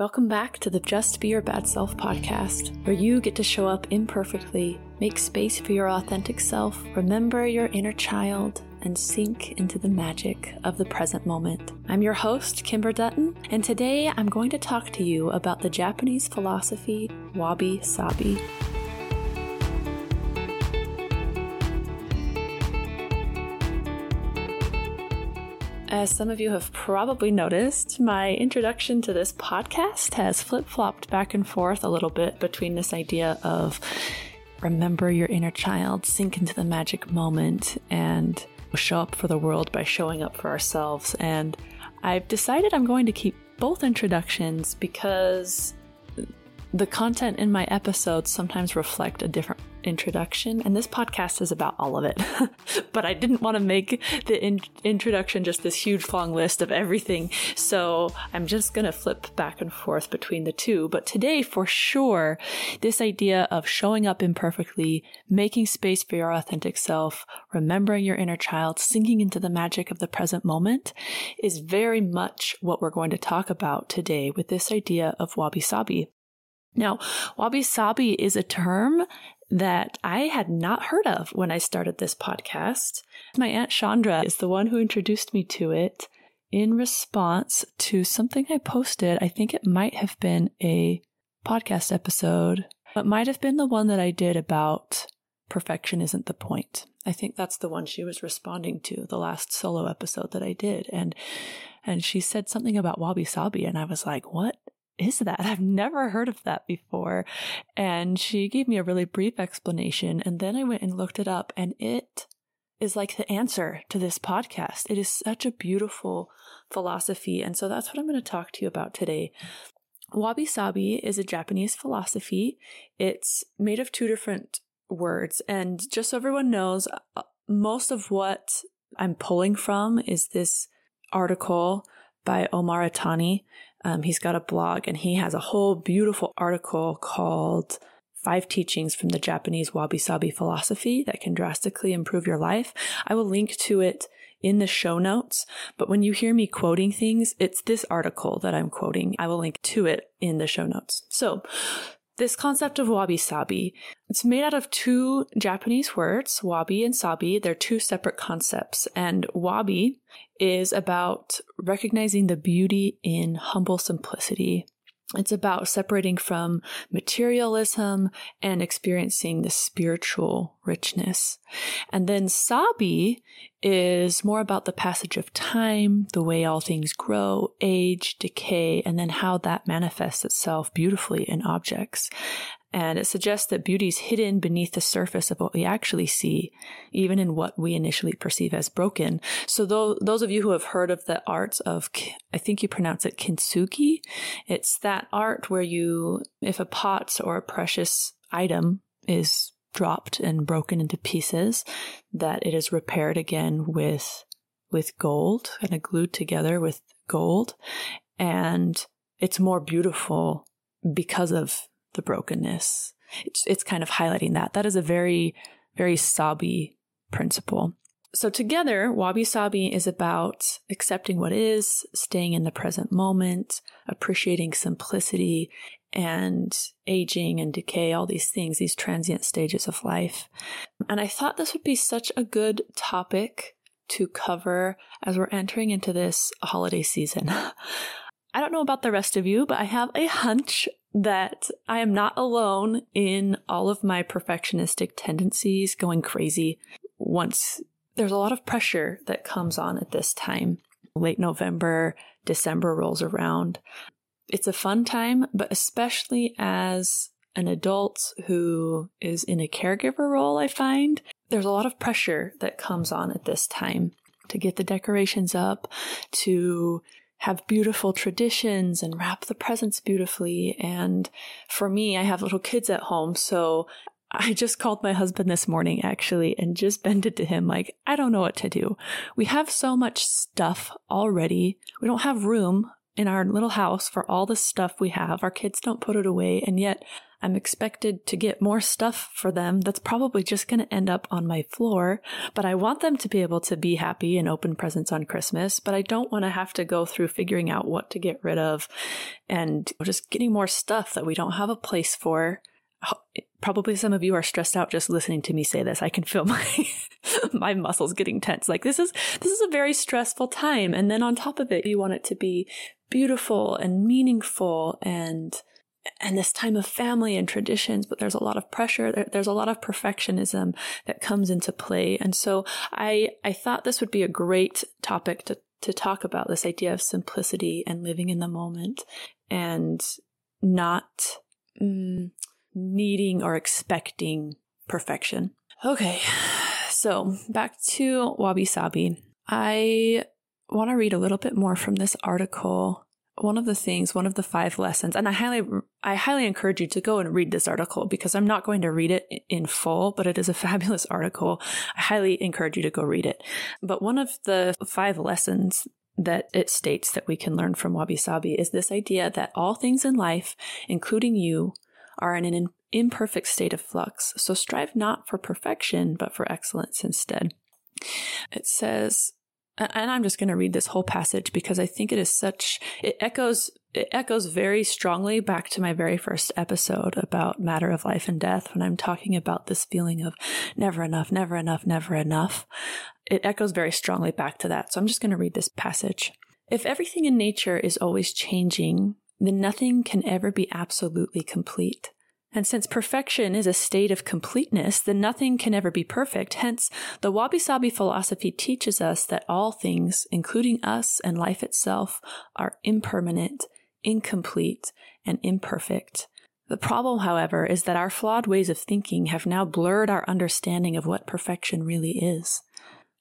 Welcome back to the Just Be Your Bad Self podcast, where you get to show up imperfectly, make space for your authentic self, remember your inner child, and sink into the magic of the present moment. I'm your host, Kimber Dutton, and today I'm going to talk to you about the Japanese philosophy Wabi Sabi. As some of you have probably noticed, my introduction to this podcast has flip flopped back and forth a little bit between this idea of remember your inner child, sink into the magic moment, and show up for the world by showing up for ourselves. And I've decided I'm going to keep both introductions because the content in my episodes sometimes reflect a different introduction, and this podcast is about all of it. but I didn't want to make the in- introduction just this huge long list of everything, so I'm just going to flip back and forth between the two. But today, for sure, this idea of showing up imperfectly, making space for your authentic self, remembering your inner child, sinking into the magic of the present moment is very much what we're going to talk about today with this idea of wabi sabi. Now, wabi sabi is a term that I had not heard of when I started this podcast. My Aunt Chandra is the one who introduced me to it in response to something I posted. I think it might have been a podcast episode. It might have been the one that I did about perfection isn't the point. I think that's the one she was responding to, the last solo episode that I did. And and she said something about wabi sabi and I was like, "What is that? I've never heard of that before. And she gave me a really brief explanation. And then I went and looked it up, and it is like the answer to this podcast. It is such a beautiful philosophy. And so that's what I'm going to talk to you about today. Wabi sabi is a Japanese philosophy. It's made of two different words. And just so everyone knows, uh, most of what I'm pulling from is this article by Omar Itani. Um, he's got a blog and he has a whole beautiful article called Five Teachings from the Japanese Wabi Sabi Philosophy that can drastically improve your life. I will link to it in the show notes, but when you hear me quoting things, it's this article that I'm quoting. I will link to it in the show notes. So this concept of wabi sabi, it's made out of two Japanese words, wabi and sabi. They're two separate concepts. And wabi is about recognizing the beauty in humble simplicity. It's about separating from materialism and experiencing the spiritual richness. And then Sabi is more about the passage of time, the way all things grow, age, decay, and then how that manifests itself beautifully in objects. And it suggests that beauty is hidden beneath the surface of what we actually see, even in what we initially perceive as broken. So those of you who have heard of the arts of, I think you pronounce it kintsugi, it's that art where you, if a pot or a precious item is dropped and broken into pieces, that it is repaired again with, with gold and glued together with gold. And it's more beautiful because of the brokenness. It's, it's kind of highlighting that. That is a very, very Sabi principle. So together, Wabi Sabi is about accepting what is, staying in the present moment, appreciating simplicity and aging and decay, all these things, these transient stages of life. And I thought this would be such a good topic to cover as we're entering into this holiday season. I don't know about the rest of you, but I have a hunch that I am not alone in all of my perfectionistic tendencies going crazy once there's a lot of pressure that comes on at this time. Late November, December rolls around. It's a fun time, but especially as an adult who is in a caregiver role, I find there's a lot of pressure that comes on at this time to get the decorations up, to have beautiful traditions and wrap the presents beautifully. And for me, I have little kids at home. So I just called my husband this morning actually and just vented to him like, I don't know what to do. We have so much stuff already. We don't have room in our little house for all the stuff we have. Our kids don't put it away, and yet I'm expected to get more stuff for them that's probably just going to end up on my floor. But I want them to be able to be happy and open presents on Christmas, but I don't want to have to go through figuring out what to get rid of and just getting more stuff that we don't have a place for. Probably some of you are stressed out just listening to me say this. I can feel my my muscles getting tense. Like this is this is a very stressful time and then on top of it you want it to be beautiful and meaningful and and this time of family and traditions, but there's a lot of pressure. There, there's a lot of perfectionism that comes into play. And so I, I thought this would be a great topic to, to talk about this idea of simplicity and living in the moment and not mm, needing or expecting perfection. Okay. So back to Wabi Sabi. I want to read a little bit more from this article one of the things, one of the five lessons, and I highly, I highly encourage you to go and read this article because I'm not going to read it in full, but it is a fabulous article. I highly encourage you to go read it. But one of the five lessons that it states that we can learn from Wabi Sabi is this idea that all things in life, including you, are in an imperfect state of flux. So strive not for perfection, but for excellence instead. It says, and I'm just going to read this whole passage because I think it is such, it echoes, it echoes very strongly back to my very first episode about matter of life and death when I'm talking about this feeling of never enough, never enough, never enough. It echoes very strongly back to that. So I'm just going to read this passage. If everything in nature is always changing, then nothing can ever be absolutely complete. And since perfection is a state of completeness, then nothing can ever be perfect. Hence, the Wabi Sabi philosophy teaches us that all things, including us and life itself, are impermanent, incomplete, and imperfect. The problem, however, is that our flawed ways of thinking have now blurred our understanding of what perfection really is.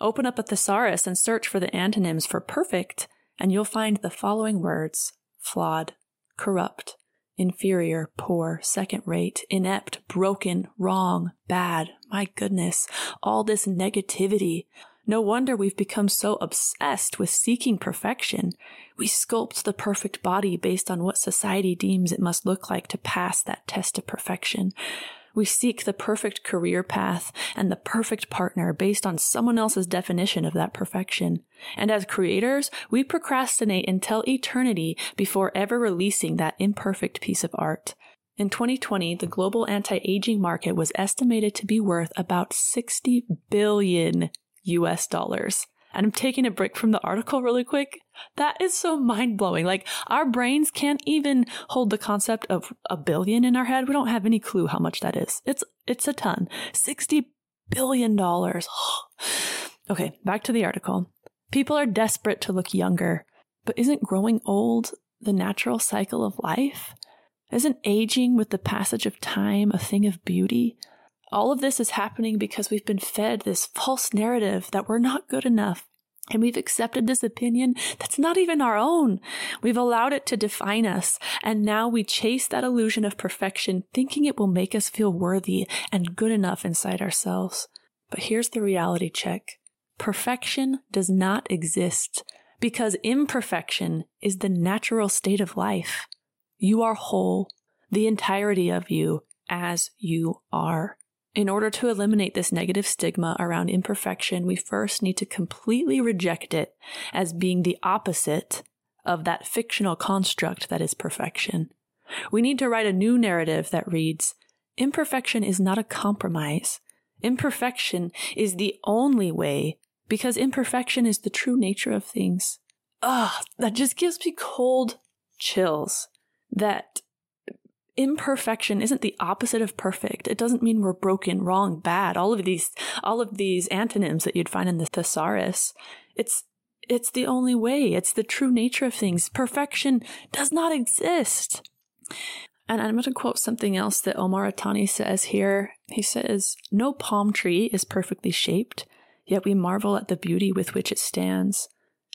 Open up a thesaurus and search for the antonyms for perfect, and you'll find the following words flawed, corrupt, inferior, poor, second rate, inept, broken, wrong, bad. My goodness, all this negativity. No wonder we've become so obsessed with seeking perfection. We sculpt the perfect body based on what society deems it must look like to pass that test of perfection. We seek the perfect career path and the perfect partner based on someone else's definition of that perfection. And as creators, we procrastinate until eternity before ever releasing that imperfect piece of art. In 2020, the global anti-aging market was estimated to be worth about 60 billion US dollars and I'm taking a break from the article really quick. That is so mind blowing. Like our brains can't even hold the concept of a billion in our head. We don't have any clue how much that is. It's, it's a ton. 60 billion dollars. okay. Back to the article. People are desperate to look younger, but isn't growing old the natural cycle of life? Isn't aging with the passage of time a thing of beauty? All of this is happening because we've been fed this false narrative that we're not good enough. And we've accepted this opinion that's not even our own. We've allowed it to define us. And now we chase that illusion of perfection, thinking it will make us feel worthy and good enough inside ourselves. But here's the reality check. Perfection does not exist because imperfection is the natural state of life. You are whole, the entirety of you as you are. In order to eliminate this negative stigma around imperfection, we first need to completely reject it as being the opposite of that fictional construct that is perfection. We need to write a new narrative that reads, imperfection is not a compromise. Imperfection is the only way because imperfection is the true nature of things. Ugh, that just gives me cold chills that imperfection isn't the opposite of perfect. It doesn't mean we're broken, wrong, bad. All of these, all of these antonyms that you'd find in the thesaurus. It's, it's the only way. It's the true nature of things. Perfection does not exist. And I'm going to quote something else that Omar Itani says here. He says, No palm tree is perfectly shaped, yet we marvel at the beauty with which it stands.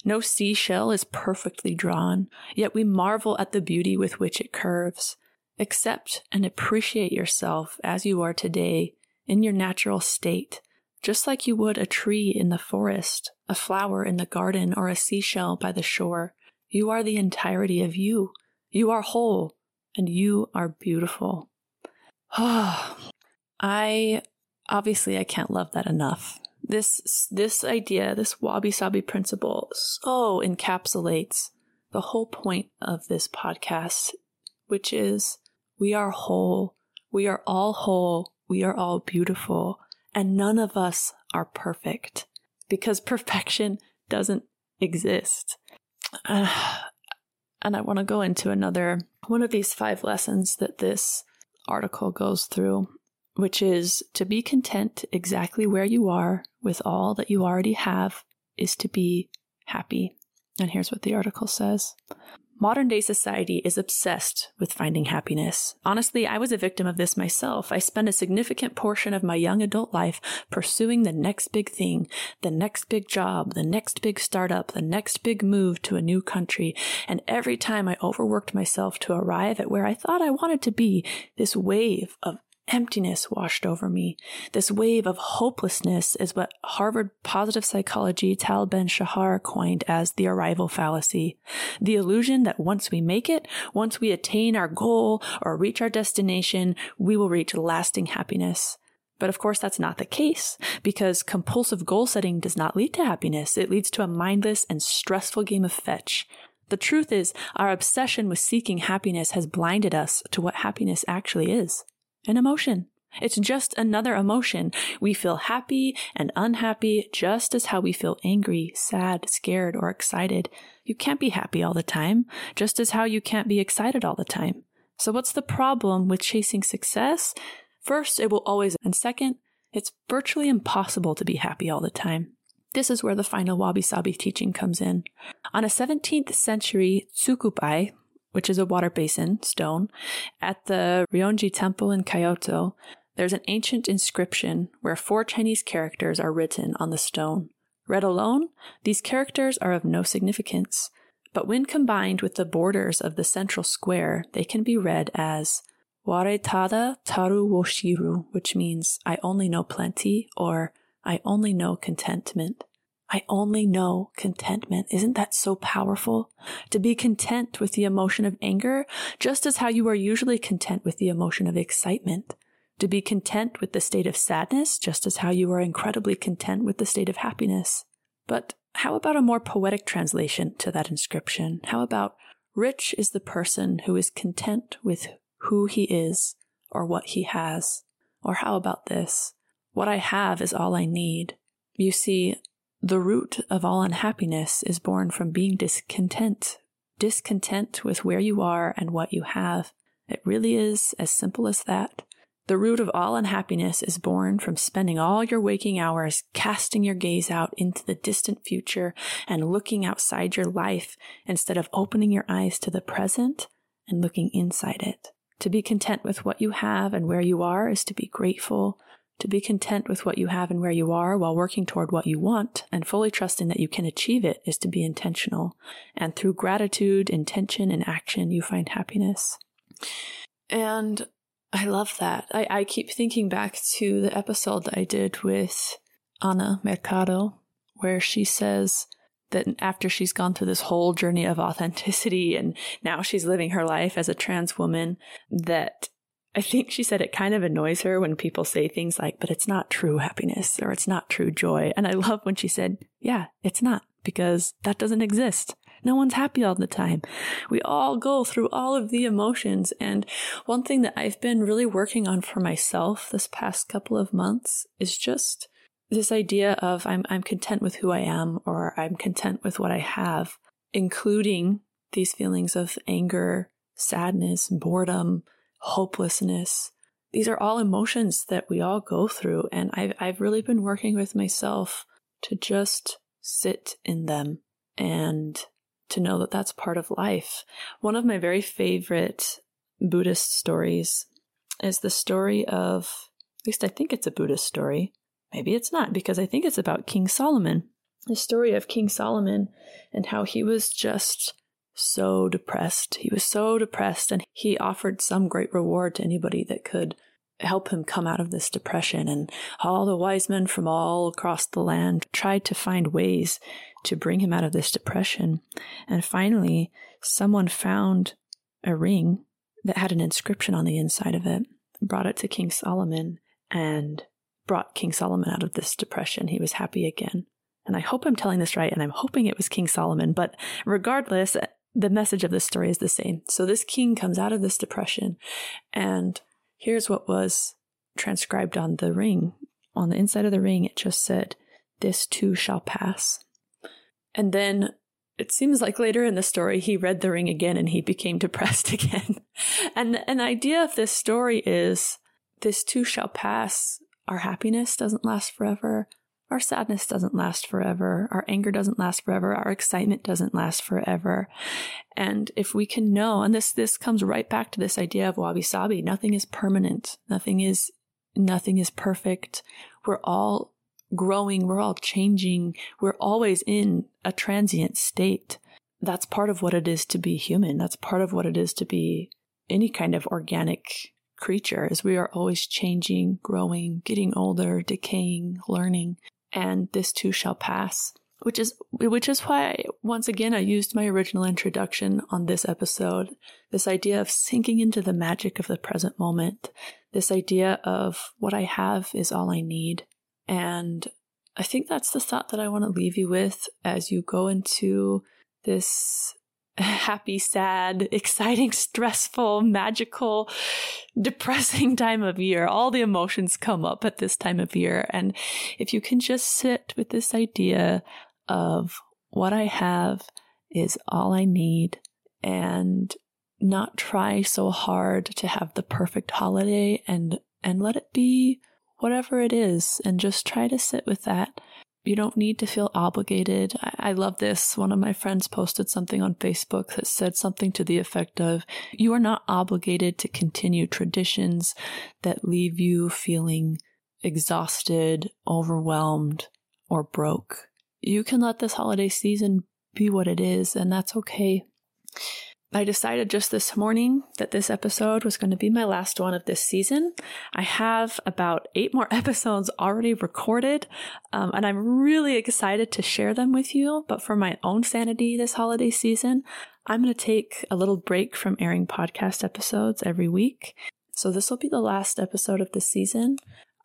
No seashell is perfectly drawn, yet we marvel at the beauty with which it curves. Accept and appreciate yourself as you are today in your natural state, just like you would a tree in the forest, a flower in the garden, or a seashell by the shore. You are the entirety of you. You are whole and you are beautiful. Oh, I obviously I can't love that enough. This this idea, this wabi sabi principle so encapsulates the whole point of this podcast, which is we are whole. We are all whole. We are all beautiful. And none of us are perfect because perfection doesn't exist. Uh, and I want to go into another one of these five lessons that this article goes through, which is to be content exactly where you are with all that you already have is to be happy. And here's what the article says Modern day society is obsessed with finding happiness. Honestly, I was a victim of this myself. I spent a significant portion of my young adult life pursuing the next big thing, the next big job, the next big startup, the next big move to a new country. And every time I overworked myself to arrive at where I thought I wanted to be, this wave of emptiness washed over me. This wave of hopelessness is what Harvard positive psychology Tal Ben Shahar coined as the arrival fallacy. The illusion that once we make it, once we attain our goal or reach our destination, we will reach lasting happiness. But of course, that's not the case because compulsive goal setting does not lead to happiness. It leads to a mindless and stressful game of fetch. The truth is, our obsession with seeking happiness has blinded us to what happiness actually is an emotion. It's just another emotion. We feel happy and unhappy just as how we feel angry, sad, scared, or excited. You can't be happy all the time, just as how you can't be excited all the time. So what's the problem with chasing success? First, it will always, and second, it's virtually impossible to be happy all the time. This is where the final wabi sabi teaching comes in. On a 17th century tsukubai, which is a water basin stone, at the Ryoanji Temple in Kyoto, there's an ancient inscription where four Chinese characters are written on the stone. Read alone, these characters are of no significance, but when combined with the borders of the central square, they can be read as Waretada Taru Woshiru, which means I only know plenty or I only know contentment. I only know contentment. Isn't that so powerful? To be content with the emotion of anger, just as how you are usually content with the emotion of excitement. To be content with the state of sadness, just as how you are incredibly content with the state of happiness. But how about a more poetic translation to that inscription? How about rich is the person who is content with who he is or what he has? Or how about this? What I have is all I need. You see, the root of all unhappiness is born from being discontent, discontent with where you are and what you have. It really is as simple as that. The root of all unhappiness is born from spending all your waking hours casting your gaze out into the distant future and looking outside your life instead of opening your eyes to the present and looking inside it. To be content with what you have and where you are is to be grateful, to be content with what you have and where you are while working toward what you want and fully trusting that you can achieve it is to be intentional. And through gratitude, intention, and action, you find happiness. And I love that. I, I keep thinking back to the episode that I did with Ana Mercado, where she says, that after she's gone through this whole journey of authenticity and now she's living her life as a trans woman, that I think she said it kind of annoys her when people say things like, but it's not true happiness or it's not true joy. And I love when she said, yeah, it's not because that doesn't exist. No one's happy all the time. We all go through all of the emotions. And one thing that I've been really working on for myself this past couple of months is just this idea of I'm, I'm content with who I am or I'm content with what I have, including these feelings of anger, sadness, boredom, hopelessness. These are all emotions that we all go through. And I've, I've really been working with myself to just sit in them and to know that that's part of life. One of my very favorite Buddhist stories is the story of, at least I think it's a Buddhist story. Maybe it's not because I think it's about King Solomon. The story of King Solomon and how he was just so depressed. He was so depressed, and he offered some great reward to anybody that could help him come out of this depression. And all the wise men from all across the land tried to find ways to bring him out of this depression. And finally, someone found a ring that had an inscription on the inside of it, brought it to King Solomon, and brought King Solomon out of this depression. He was happy again. And I hope I'm telling this right, and I'm hoping it was King Solomon, but regardless, the message of this story is the same. So this king comes out of this depression, and here's what was transcribed on the ring. On the inside of the ring, it just said, This too shall pass. And then it seems like later in the story, he read the ring again and he became depressed again. and an idea of this story is this too shall pass. Our happiness doesn't last forever. Our sadness doesn't last forever. Our anger doesn't last forever. Our excitement doesn't last forever. And if we can know, and this, this comes right back to this idea of wabi sabi, nothing is permanent. Nothing is, nothing is perfect. We're all growing. We're all changing. We're always in a transient state. That's part of what it is to be human. That's part of what it is to be any kind of organic creature is we are always changing, growing, getting older, decaying, learning and this too shall pass. Which is, which is why, once again, I used my original introduction on this episode. This idea of sinking into the magic of the present moment. This idea of what I have is all I need. And I think that's the thought that I want to leave you with as you go into this happy, sad, exciting, stressful, magical, depressing time of year. All the emotions come up at this time of year. And if you can just sit with this idea of what I have is all I need and not try so hard to have the perfect holiday and and let it be whatever it is and just try to sit with that you don't need to feel obligated. I, I, love this. One of my friends posted something on Facebook that said something to the effect of, you are not obligated to continue traditions that leave you feeling exhausted, overwhelmed, or broke. You can let this holiday season be what it is, and that's okay. I decided just this morning that this episode was going to be my last one of this season. I have about eight more episodes already recorded, um, and I'm really excited to share them with you. But for my own sanity this holiday season, I'm going to take a little break from airing podcast episodes every week. So this will be the last episode of the season.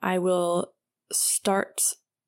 I will start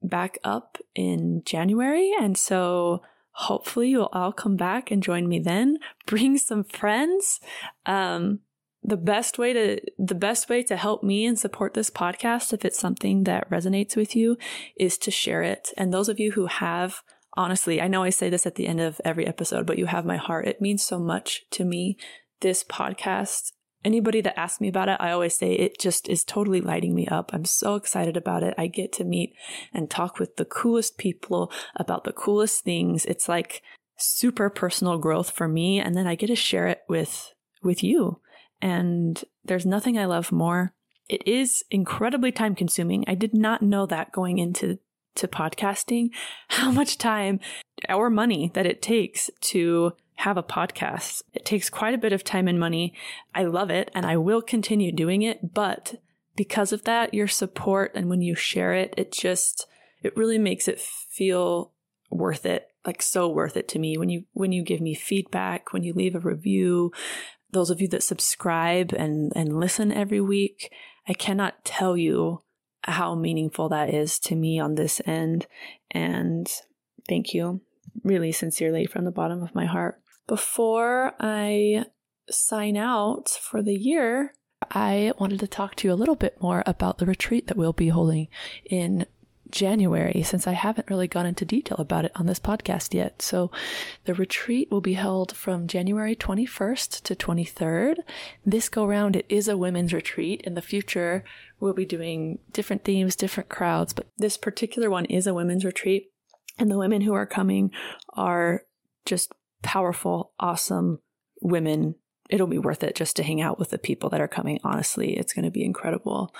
back up in January, and so hopefully you'll all come back and join me then. Bring some friends. Um, the best way to the best way to help me and support this podcast if it's something that resonates with you is to share it and those of you who have honestly i know i say this at the end of every episode but you have my heart it means so much to me this podcast anybody that asks me about it, I always say it just is totally lighting me up. I'm so excited about it. I get to meet and talk with the coolest people about the coolest things. It's like super personal growth for me. And then I get to share it with, with you. And there's nothing I love more. It is incredibly time consuming. I did not know that going into to podcasting, how much time or money that it takes to have a podcast. It takes quite a bit of time and money. I love it and I will continue doing it, but because of that, your support and when you share it, it just, it really makes it feel worth it, like so worth it to me. When you, when you give me feedback, when you leave a review, those of you that subscribe and, and listen every week, I cannot tell you how meaningful that is to me on this end. And thank you really sincerely from the bottom of my heart. Before I sign out for the year, I wanted to talk to you a little bit more about the retreat that we'll be holding in January, since I haven't really gone into detail about it on this podcast yet. So the retreat will be held from January 21st to 23rd. This go round, it is a women's retreat. In the future, we'll be doing different themes, different crowds, but this particular one is a women's retreat. And the women who are coming are just powerful, awesome women. It'll be worth it just to hang out with the people that are coming. Honestly, it's going to be incredible.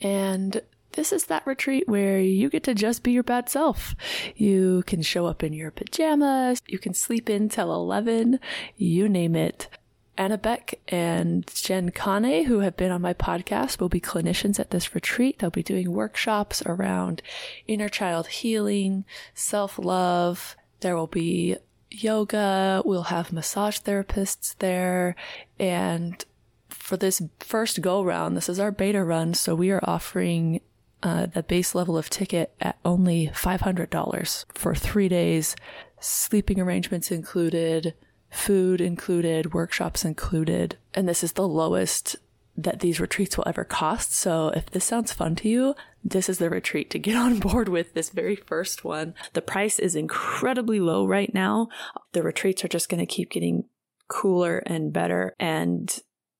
And this is that retreat where you get to just be your bad self. You can show up in your pajamas. You can sleep in till 11. You name it. Anna Beck and Jen Kane, who have been on my podcast, will be clinicians at this retreat. They'll be doing workshops around inner child healing, self love. There will be yoga. We'll have massage therapists there. And for this first go round, this is our beta run. So we are offering uh, the base level of ticket at only $500 for three days, sleeping arrangements included, food included, workshops included. And this is the lowest that these retreats will ever cost. So if this sounds fun to you, this is the retreat to get on board with this very first one. The price is incredibly low right now. The retreats are just going to keep getting cooler and better. And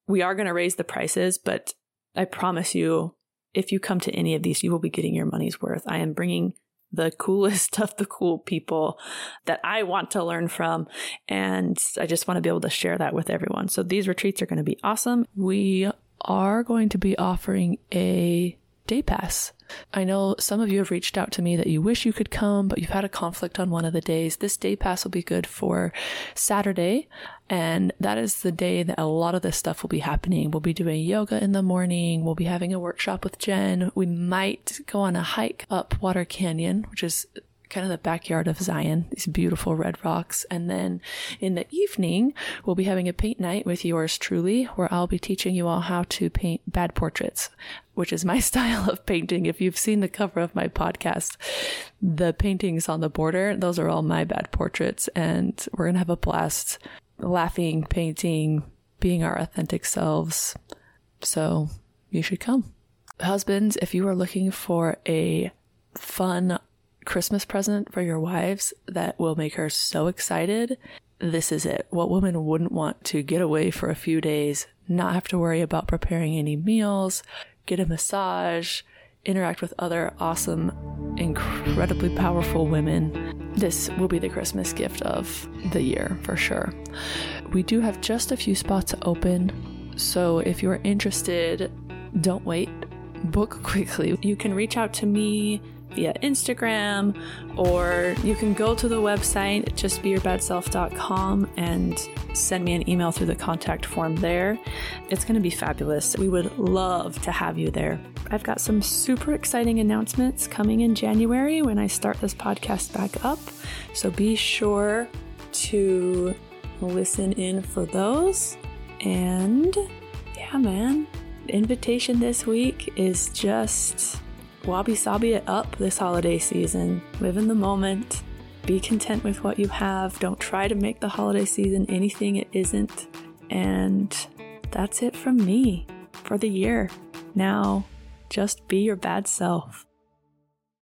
we are going to raise the prices, but I promise you, if you come to any of these, you will be getting your money's worth. I am bringing the coolest of the cool people that I want to learn from. And I just want to be able to share that with everyone. So these retreats are going to be awesome. We are going to be offering a day pass. I know some of you have reached out to me that you wish you could come, but you've had a conflict on one of the days. This day pass will be good for Saturday. And that is the day that a lot of this stuff will be happening. We'll be doing yoga in the morning. We'll be having a workshop with Jen. We might go on a hike up Water Canyon, which is kind of the backyard of Zion, these beautiful red rocks. And then in the evening, we'll be having a paint night with yours truly, where I'll be teaching you all how to paint bad portraits, which is my style of painting. If you've seen the cover of my podcast, the paintings on the border, those are all my bad portraits. And we're going to have a blast laughing, painting, being our authentic selves. So you should come. Husbands, if you are looking for a fun Christmas present for your wives that will make her so excited. This is it. What woman wouldn't want to get away for a few days, not have to worry about preparing any meals, get a massage, interact with other awesome, incredibly powerful women. This will be the Christmas gift of the year for sure. We do have just a few spots open, so if you're interested, don't wait. Book quickly. You can reach out to me via Instagram, or you can go to the website, justbeyourbadself.com, and send me an email through the contact form there. It's going to be fabulous. We would love to have you there. I've got some super exciting announcements coming in January when I start this podcast back up. So be sure to listen in for those. And yeah, man, invitation this week is just wabi sabi it up this holiday season. Live in the moment. Be content with what you have. Don't try to make the holiday season anything it isn't. And that's it from me for the year. Now, just be your bad self.